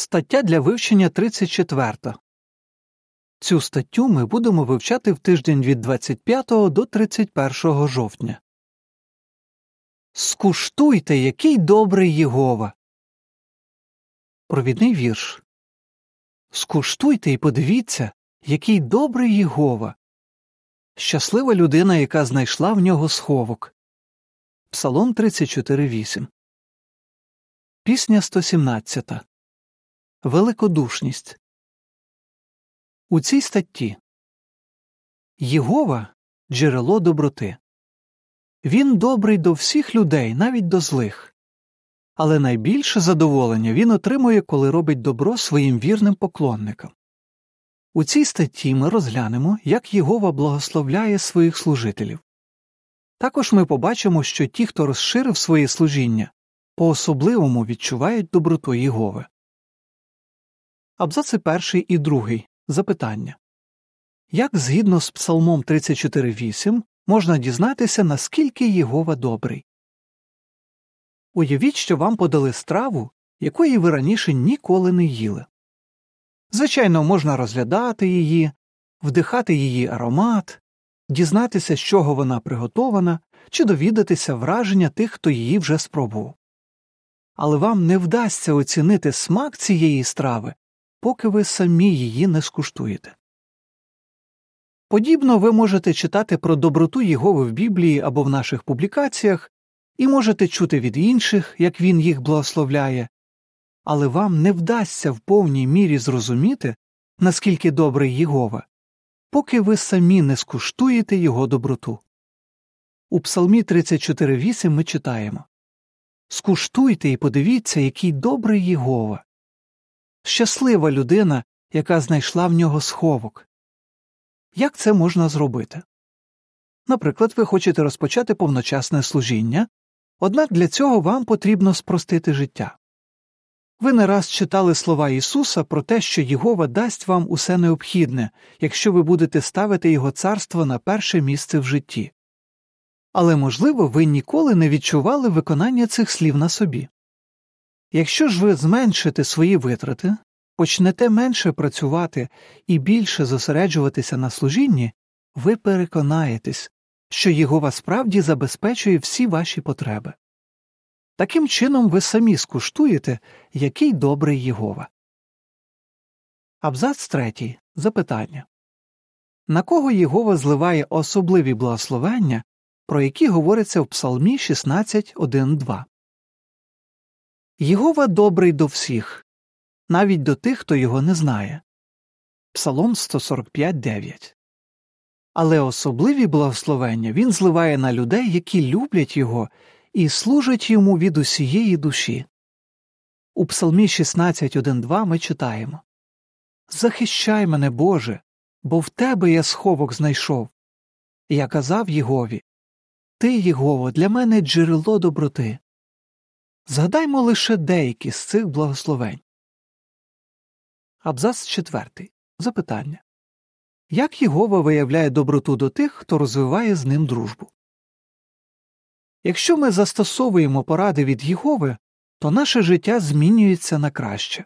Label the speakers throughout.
Speaker 1: Стаття для вивчення 34. Цю статтю ми будемо вивчати в тиждень від 25 до 31 жовтня. Скуштуйте, який добрий Єгова. Провідний вірш. Скуштуйте і подивіться, який добрий Єгова. Щаслива людина, яка знайшла в нього сховок. Псалом 34.8. Пісня 117. Великодушність. У цій статті Єгова джерело доброти. Він добрий до всіх людей, навіть до злих. Але найбільше задоволення він отримує, коли робить добро своїм вірним поклонникам. У цій статті ми розглянемо, як Єгова благословляє своїх служителів. Також ми побачимо, що ті, хто розширив своє служіння, по особливому відчувають доброту Єгови. Абзаци перший і другий. Запитання Як згідно з Псалмом 34.8 можна дізнатися, наскільки Єгова добрий? Уявіть, що вам подали страву, якої ви раніше ніколи не їли. Звичайно, можна розглядати її, вдихати її аромат, дізнатися, з чого вона приготована, чи довідатися враження тих, хто її вже спробував. Але вам не вдасться оцінити смак цієї страви, поки ви самі її не скуштуєте. Подібно ви можете читати про доброту Єгови в Біблії або в наших публікаціях і можете чути від інших, як він їх благословляє, але вам не вдасться в повній мірі зрозуміти, наскільки добрий Єгова, поки ви самі не скуштуєте його доброту. У Псалмі 34.8 ми читаємо Скуштуйте і подивіться, який добрий Єгова. Щаслива людина, яка знайшла в нього сховок. Як це можна зробити? Наприклад, ви хочете розпочати повночасне служіння, однак для цього вам потрібно спростити життя. Ви не раз читали слова Ісуса про те, що Єгова дасть вам усе необхідне, якщо ви будете ставити Його царство на перше місце в житті. Але, можливо, ви ніколи не відчували виконання цих слів на собі. Якщо ж ви зменшите свої витрати, почнете менше працювати і більше зосереджуватися на служінні, ви переконаєтесь, що Єгова справді забезпечує всі ваші потреби. Таким чином ви самі скуштуєте, який добрий Єгова. Абзац третій. Запитання На кого Єгова зливає особливі благословення, про які говориться в Псалмі 16.1.2? Єгова добрий до всіх, навіть до тих, хто його не знає. Псалом 145.9. Але особливі благословення він зливає на людей, які люблять його і служать йому від усієї душі. У Псалмі 16.1.2 ми читаємо Захищай мене, Боже, бо в тебе я сховок знайшов. Я казав Єгові Ти, Єгово, для мене джерело доброти. Згадаймо лише деякі з цих благословень. Абзац четвертий. Запитання Як Єгова виявляє доброту до тих, хто розвиває з ним дружбу? Якщо ми застосовуємо поради від Єгови, то наше життя змінюється на краще.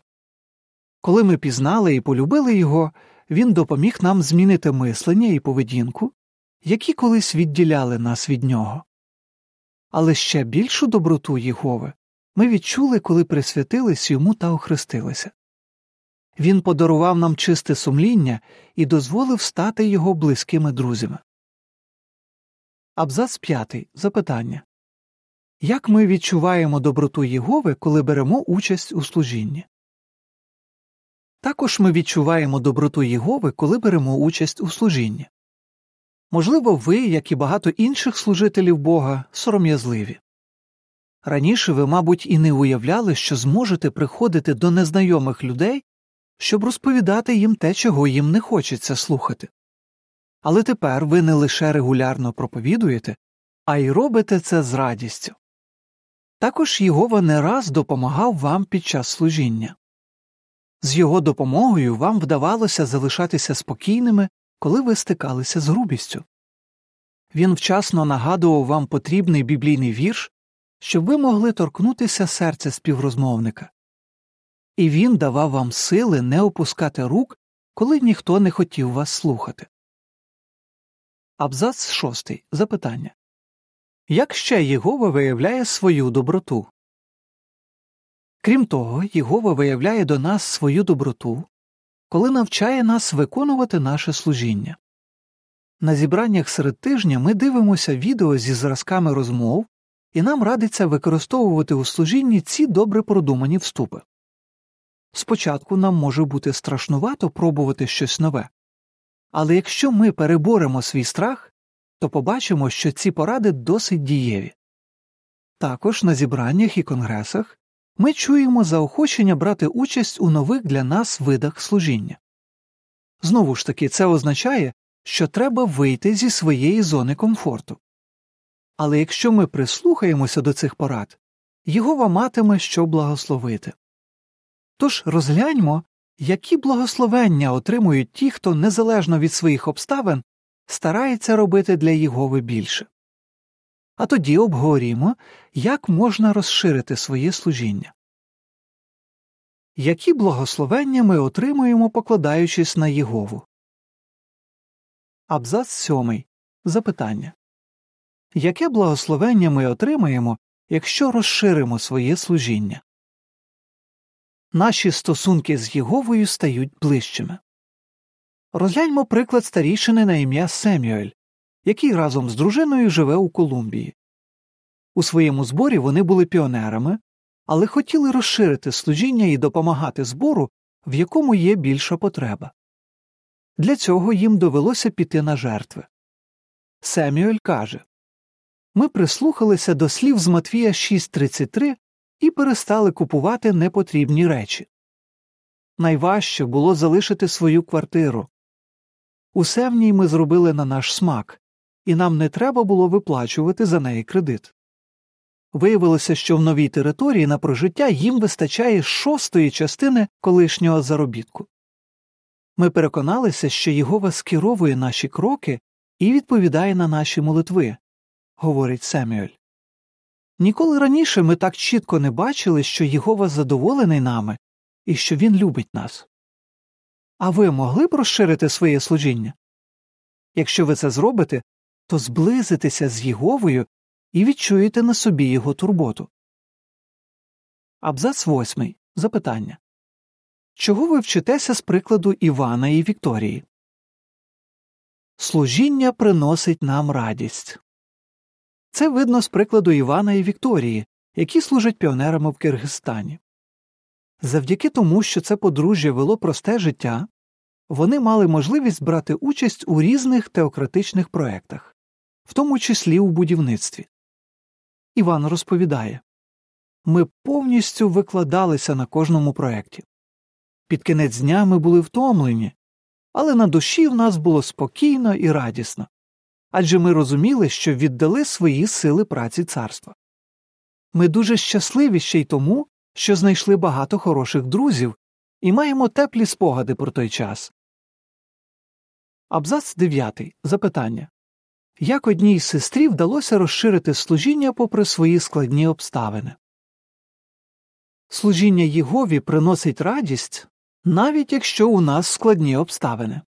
Speaker 1: Коли ми пізнали і полюбили його, він допоміг нам змінити мислення і поведінку, які колись відділяли нас від нього. Але ще більшу доброту Єгови ми відчули, коли присвятились йому та охрестилися. Він подарував нам чисте сумління і дозволив стати його близькими друзями. Абзац п'ятий. Запитання Як ми відчуваємо доброту Єгови, коли беремо участь у служінні? Також ми відчуваємо доброту Єгови, коли беремо участь у служінні. Можливо, ви, як і багато інших служителів Бога, сором'язливі. Раніше ви, мабуть, і не уявляли, що зможете приходити до незнайомих людей, щоб розповідати їм те, чого їм не хочеться слухати. Але тепер ви не лише регулярно проповідуєте, а й робите це з радістю. Також Єгова не раз допомагав вам під час служіння. З його допомогою вам вдавалося залишатися спокійними, коли ви стикалися з грубістю. Він вчасно нагадував вам потрібний біблійний вірш, щоб ви могли торкнутися серця співрозмовника. і він давав вам сили не опускати рук, коли ніхто не хотів вас слухати. Абзац шостий. Запитання Як ще Єгова виявляє свою доброту? Крім того, Єгова виявляє до нас свою доброту, коли навчає нас виконувати наше служіння. На зібраннях серед тижня ми дивимося відео зі зразками розмов, і нам радиться використовувати у служінні ці добре продумані вступи. Спочатку нам може бути страшнувато пробувати щось нове, але якщо ми переборемо свій страх, то побачимо, що ці поради досить дієві. Також на зібраннях і конгресах ми чуємо заохочення брати участь у нових для нас видах служіння. Знову ж таки, це означає, що треба вийти зі своєї зони комфорту. Але якщо ми прислухаємося до цих порад, Єгова матиме що благословити. Тож розгляньмо, які благословення отримують ті, хто незалежно від своїх обставин старається робити для Єгови більше. А тоді обговорімо, як можна розширити своє служіння. Які благословення ми отримуємо, покладаючись на Єгову? Абзац сьомий. Запитання Яке благословення ми отримаємо, якщо розширимо своє служіння? Наші стосунки з Єговою стають ближчими. Розгляньмо приклад старішини на ім'я Семюель, який разом з дружиною живе у Колумбії. У своєму зборі вони були піонерами, але хотіли розширити служіння і допомагати збору, в якому є більша потреба. Для цього їм довелося піти на жертви. Семюель каже Ми прислухалися до слів з Матвія 6.33 і перестали купувати непотрібні речі. Найважче було залишити свою квартиру. Усе в ній ми зробили на наш смак, і нам не треба було виплачувати за неї кредит. Виявилося, що в новій території на прожиття їм вистачає шостої частини колишнього заробітку. Ми переконалися, що Єгова скеровує наші кроки і відповідає на наші молитви, говорить Семюель. Ніколи раніше ми так чітко не бачили, що Єгова задоволений нами і що він любить нас. А ви могли б розширити своє служіння? Якщо ви це зробите, то зблизитеся з Єговою і відчуєте на собі його турботу. Абзац восьмий. Запитання Чого ви вчитеся з прикладу Івана і Вікторії? Служіння приносить нам радість. Це видно з прикладу Івана і Вікторії, які служать піонерами в Киргизстані. Завдяки тому, що це подружжя вело просте життя, вони мали можливість брати участь у різних теократичних проєктах, в тому числі у будівництві. Іван розповідає ми повністю викладалися на кожному проєкті. Під кінець дня ми були втомлені, але на душі в нас було спокійно і радісно адже ми розуміли, що віддали свої сили праці царства. Ми дуже щасливі ще й тому, що знайшли багато хороших друзів і маємо теплі спогади про той час. Абзац 9. Запитання Як одній з сестрі вдалося розширити служіння попри свої складні обставини? Служіння Єгові приносить радість, навіть якщо у нас складні обставини.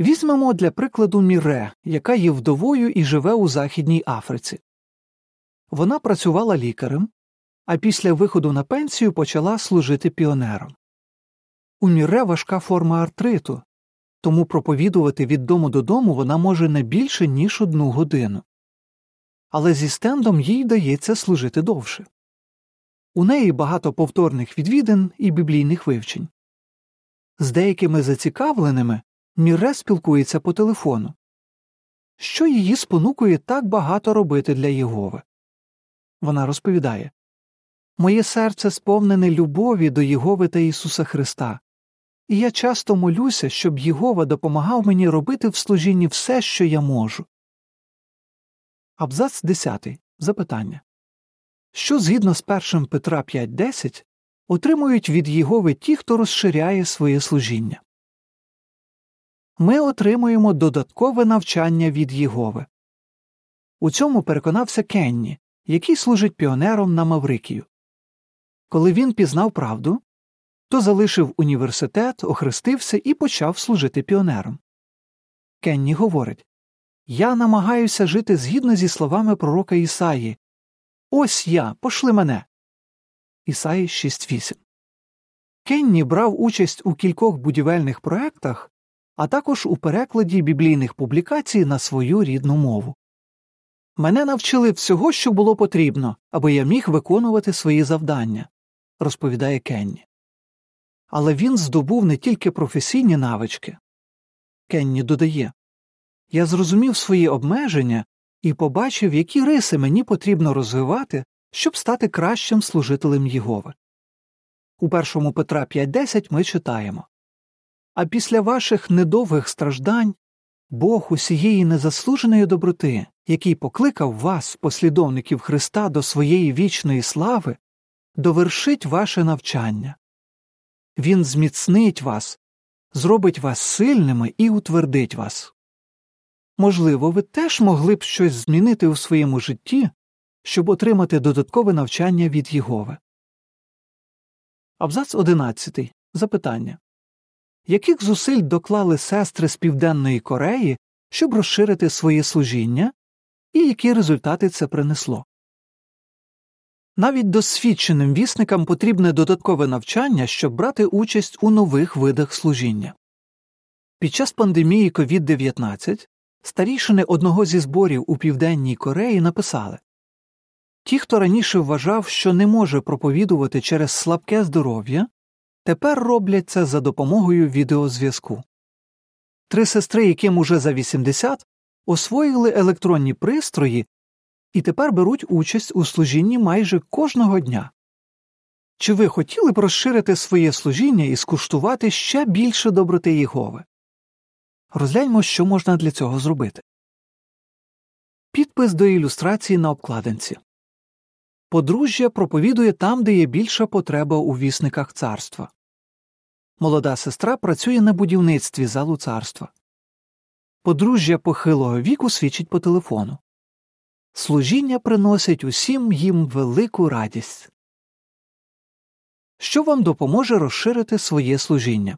Speaker 1: Візьмемо для прикладу Міре, яка є вдовою і живе у Західній Африці. Вона працювала лікарем, а після виходу на пенсію почала служити піонером. У Міре важка форма артриту, тому проповідувати від дому додому вона може не більше, ніж одну годину. Але зі стендом їй вдається служити довше. У неї багато повторних відвідин і біблійних вивчень. З деякими зацікавленими Міре спілкується по телефону. Що її спонукує так багато робити для Єгови? Вона розповідає Моє серце сповнене любові до Єгови та Ісуса Христа, і я часто молюся, щоб Єгова допомагав мені робити в служінні все, що я можу. Абзац 10. Запитання Що згідно з 1 Петра 5.10 отримують від Єгови ті, хто розширяє своє служіння? Ми отримуємо додаткове навчання від Єгови. У цьому переконався Кенні, який служить піонером на Маврикію. Коли він пізнав правду, то залишив університет, охрестився і почав служити піонером. Кенні говорить Я намагаюся жити згідно зі словами пророка Ісаї. Ось я, пошли мене. Ісаї 6.8 Кенні брав участь у кількох будівельних проектах, а також у перекладі біблійних публікацій на свою рідну мову. Мене навчили всього, що було потрібно, аби я міг виконувати свої завдання, розповідає Кенні. Але він здобув не тільки професійні навички. Кенні додає Я зрозумів свої обмеження і побачив, які риси мені потрібно розвивати, щоб стати кращим служителем Єгови. У першому Петра 5.10 ми читаємо А після ваших недовгих страждань Бог усієї незаслуженої доброти, який покликав вас, послідовників Христа, до своєї вічної слави, довершить ваше навчання. Він зміцнить вас, зробить вас сильними і утвердить вас. Можливо, ви теж могли б щось змінити у своєму житті, щоб отримати додаткове навчання від Єгови. Абзац 11. Запитання Яких зусиль доклали сестри з Південної Кореї, щоб розширити своє служіння, і які результати це принесло? Навіть досвідченим вісникам потрібне додаткове навчання, щоб брати участь у нових видах служіння. Під час пандемії COVID-19 старішини одного зі зборів у Південній Кореї написали Ті, хто раніше вважав, що не може проповідувати через слабке здоров'я, тепер роблять це за допомогою відеозв'язку. Три сестри, яким уже за 80, освоїли електронні пристрої і тепер беруть участь у служінні майже кожного дня. Чи ви хотіли б розширити своє служіння і скуштувати ще більше доброти Єгови? Розгляньмо, що можна для цього зробити. Підпис до ілюстрації на обкладинці Подружжя проповідує там, де є більша потреба у вісниках царства. Молода сестра працює на будівництві залу царства. Подружжя похилого віку свідчить по телефону. Служіння приносить усім їм велику радість. Що вам допоможе розширити своє служіння?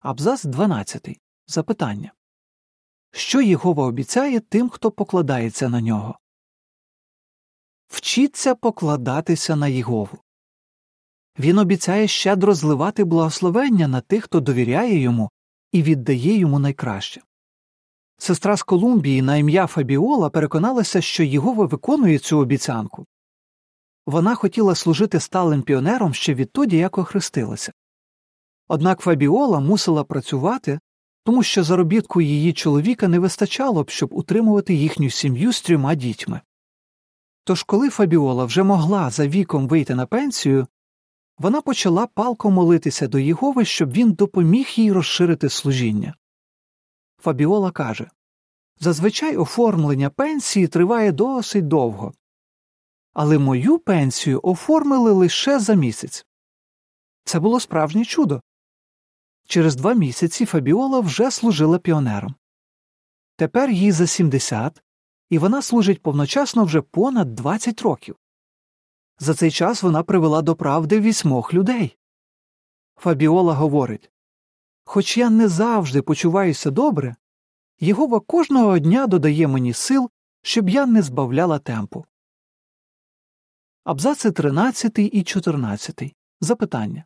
Speaker 1: Абзац 12. Запитання Що Єгова обіцяє тим, хто покладається на нього? Вчіться покладатися на Єгову. Він обіцяє щедро зливати благословення на тих, хто довіряє йому і віддає йому найкраще. Сестра з Колумбії на ім'я Фабіола переконалася, що Єгова виконує цю обіцянку. Вона хотіла служити сталим піонером ще відтоді, як охрестилася. Однак Фабіола мусила працювати, тому що заробітку її чоловіка не вистачало б, щоб утримувати їхню сім'ю з трьома дітьми. Тож, коли Фабіола вже могла за віком вийти на пенсію, вона почала палко молитися до Єгови, щоб він допоміг їй розширити служіння. Фабіола каже Зазвичай оформлення пенсії триває досить довго, але мою пенсію оформили лише за місяць. Це було справжнє чудо. Через два місяці Фабіола вже служила піонером. Тепер їй за 70, і вона служить повночасно вже понад 20 років. За цей час вона привела до правди вісьмох людей. Фабіола говорить Хоч я не завжди почуваюся добре, Єгова кожного дня додає мені сил, щоб я не збавляла темпу. Абзаци 13 і 14. Запитання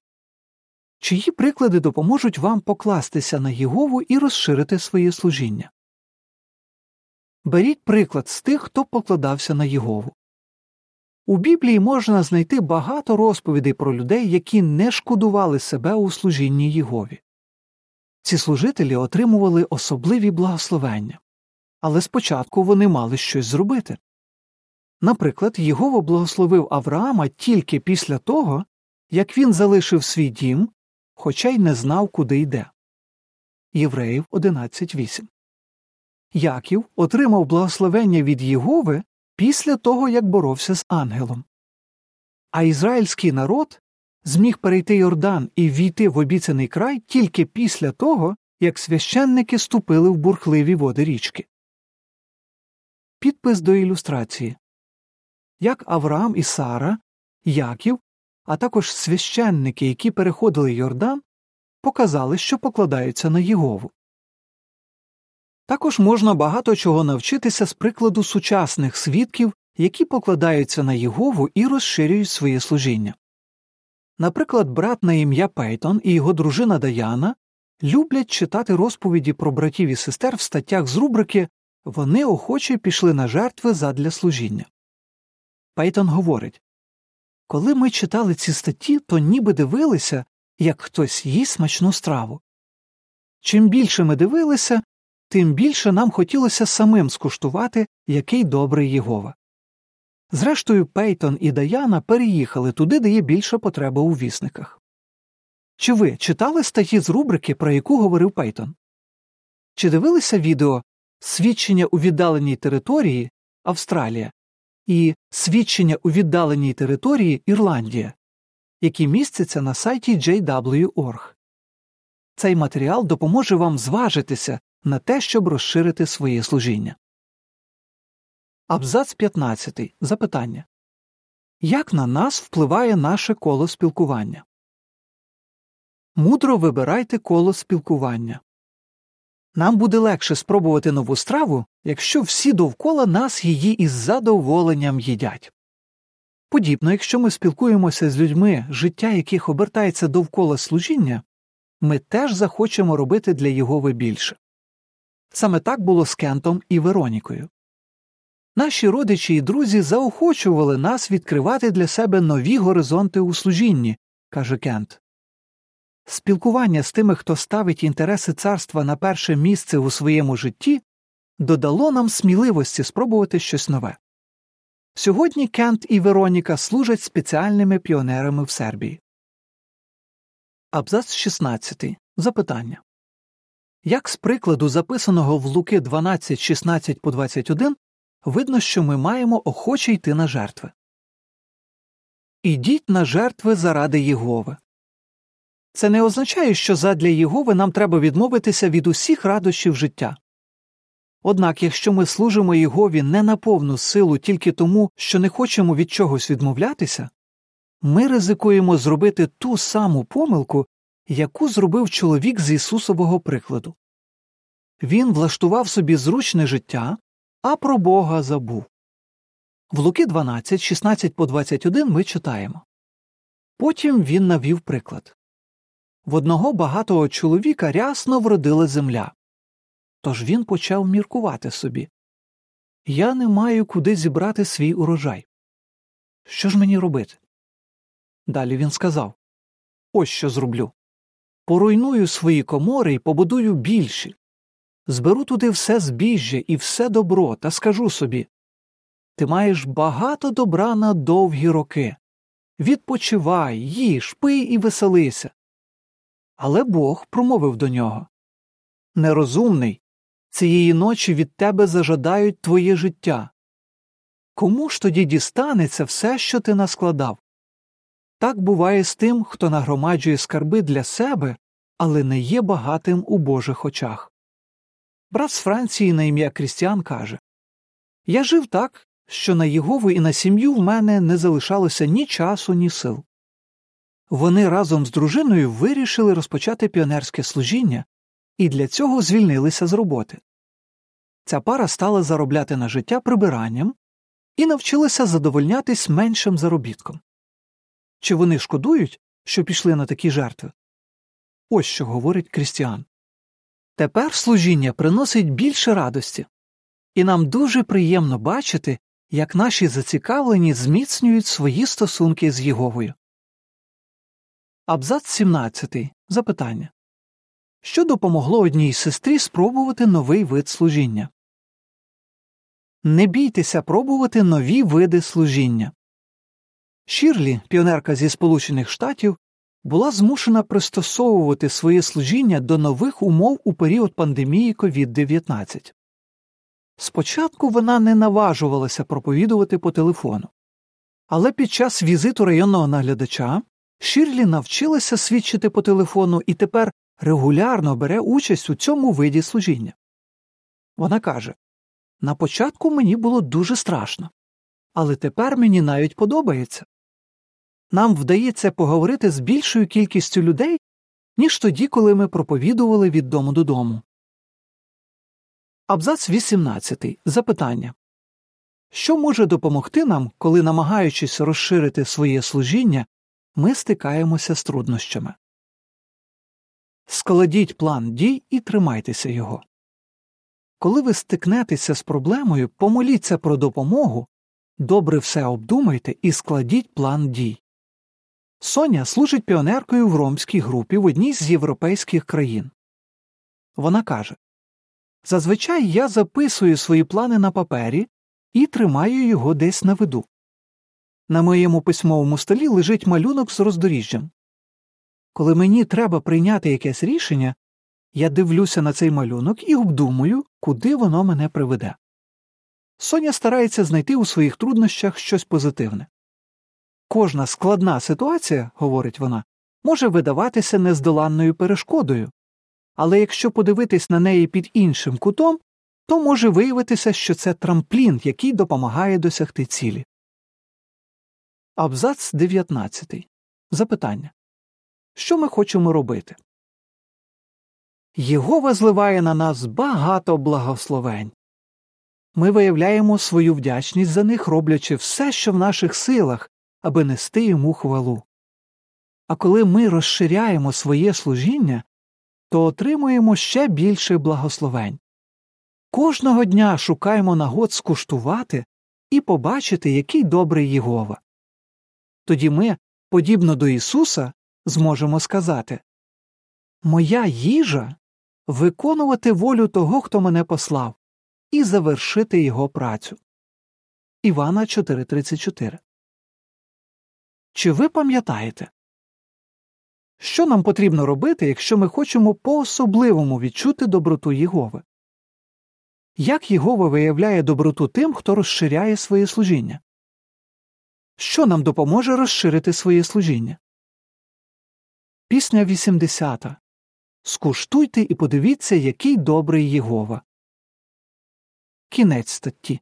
Speaker 1: Чиї приклади допоможуть вам покластися на Єгову і розширити своє служіння? Беріть приклад з тих, хто покладався на Єгову. У Біблії можна знайти багато розповідей про людей, які не шкодували себе у служінні Єгові. Ці служителі отримували особливі благословення, але спочатку вони мали щось зробити. Наприклад, Єгова благословив Авраама тільки після того, як він залишив свій дім, хоча й не знав, куди йде. Євреїв 11.8 Яків отримав благословення від Єгови після того, як боровся з ангелом. А ізраїльський народ зміг перейти Йордан і війти в обіцяний край тільки після того, як священники ступили в бурхливі води річки. Підпис до ілюстрації Як Авраам і Сара, Яків а також священники, які переходили Йордан, показали, що покладаються на Єгову. Також можна багато чого навчитися з прикладу сучасних свідків, які покладаються на Єгову і розширюють своє служіння. Наприклад, брат на ім'я Пейтон і його дружина Даяна люблять читати розповіді про братів і сестер в статтях з рубрики Вони охоче пішли на жертви задля служіння. Пейтон говорить Коли ми читали ці статті, то ніби дивилися, як хтось їсть смачну страву. Чим більше ми дивилися, тим більше нам хотілося самим скуштувати, який добрий Єгова. Зрештою, Пейтон і Даяна переїхали туди, де є більша потреба у вісниках. Чи ви читали статті з рубрики, про яку говорив Пейтон? Чи дивилися відео Свідчення у віддаленій території Австралія і Свідчення у віддаленій території Ірландія, які містяться на сайті JW.org? Цей матеріал допоможе вам зважитися на те, щоб розширити своє служіння. Абзац 15. Запитання Як на нас впливає наше коло спілкування? Мудро вибирайте коло спілкування. Нам буде легше спробувати нову страву, якщо всі довкола нас її із задоволенням їдять. Подібно, якщо ми спілкуємося з людьми, життя яких обертається довкола служіння, ми теж захочемо робити для Єгови більше. Саме так було з Кентом і Веронікою. Наші родичі і друзі заохочували нас відкривати для себе нові горизонти у служінні, каже Кент. Спілкування з тими, хто ставить інтереси царства на перше місце у своєму житті, додало нам сміливості спробувати щось нове. Сьогодні Кент і Вероніка служать спеціальними піонерами в Сербії. Абзац 16. Запитання Як з прикладу, записаного в Луки 12, 16 по 21, видно, що ми маємо охоче йти на жертви. Ідіть на жертви заради Єгови. Це не означає, що задля Єгови нам треба відмовитися від усіх радощів життя. Однак, якщо ми служимо Єгові не на повну силу тільки тому, що не хочемо від чогось відмовлятися, ми ризикуємо зробити ту саму помилку, яку зробив чоловік з Ісусового прикладу. Він влаштував собі зручне життя, а про Бога забув. В Луки 12, 16 по 21 ми читаємо. Потім він навів приклад в одного багатого чоловіка рясно вродила земля. Тож він почав міркувати собі Я не маю куди зібрати свій урожай. Що ж мені робити? Далі він сказав Ось що зроблю. Поруйную свої комори і побудую більші. Зберу туди все збіжжя і все добро та скажу собі Ти маєш багато добра на довгі роки. Відпочивай, їж, пий і веселися. Але Бог промовив до нього Нерозумний, цієї ночі від тебе зажадають твоє життя. Кому ж тоді дістанеться все, що ти наскладав? Так буває з тим, хто нагромаджує скарби для себе, але не є багатим у Божих очах. Брат з Франції на ім'я Крістіан каже Я жив так, що на Єгову і на сім'ю в мене не залишалося ні часу, ні сил. Вони разом з дружиною вирішили розпочати піонерське служіння і для цього звільнилися з роботи. Ця пара стала заробляти на життя прибиранням і навчилася задовольнятись меншим заробітком. Чи вони шкодують, що пішли на такі жертви? Ось що говорить Крістіан. Тепер служіння приносить більше радості, і нам дуже приємно бачити, як наші зацікавлені зміцнюють свої стосунки з Єговою. Абзац 17. Запитання Що допомогло одній сестрі спробувати новий вид служіння? Не бійтеся пробувати нові види служіння. Шірлі, піонерка зі Сполучених Штатів, була змушена пристосовувати своє служіння до нових умов у період пандемії COVID-19. Спочатку вона не наважувалася проповідувати по телефону, але під час візиту районного наглядача Шірлі навчилася свідчити по телефону і тепер регулярно бере участь у цьому виді служіння. Вона каже на початку мені було дуже страшно, але тепер мені навіть подобається. Нам вдається поговорити з більшою кількістю людей, ніж тоді, коли ми проповідували від дому додому. Абзац 18. Запитання Що може допомогти нам, коли, намагаючись розширити своє служіння, ми стикаємося з труднощами? Складіть план дій і тримайтеся його. Коли ви стикнетеся з проблемою, помоліться про допомогу, добре все обдумайте і складіть план дій. Соня служить піонеркою в ромській групі в одній з європейських країн. Вона каже Зазвичай я записую свої плани на папері і тримаю його десь на виду. На моєму письмовому столі лежить малюнок з роздоріжжям. Коли мені треба прийняти якесь рішення, я дивлюся на цей малюнок і обдумую, куди воно мене приведе. Соня старається знайти у своїх труднощах щось позитивне. Кожна складна ситуація, говорить вона, може видаватися нездоланною перешкодою, але якщо подивитись на неї під іншим кутом, то може виявитися, що це трамплін, який допомагає досягти цілі. Абзац 19. Запитання Що ми хочемо робити? Єгова зливає на нас багато благословень. Ми виявляємо свою вдячність за них, роблячи все, що в наших силах, аби нести йому хвалу. А коли ми розширяємо своє служіння, то отримуємо ще більше благословень. Кожного дня шукаємо нагод скуштувати і побачити, який добрий Єгова. Тоді ми, подібно до Ісуса, зможемо сказати Моя їжа виконувати волю того, хто мене послав, і завершити його працю. Івана 4.34 Чи ви пам'ятаєте? Що нам потрібно робити, якщо ми хочемо по особливому відчути доброту Єгови? Як Єгова виявляє доброту тим, хто розширяє своє служіння? Що нам допоможе розширити своє служіння? Пісня 80. Скуштуйте і подивіться, який добрий Єгова. Кінець статті.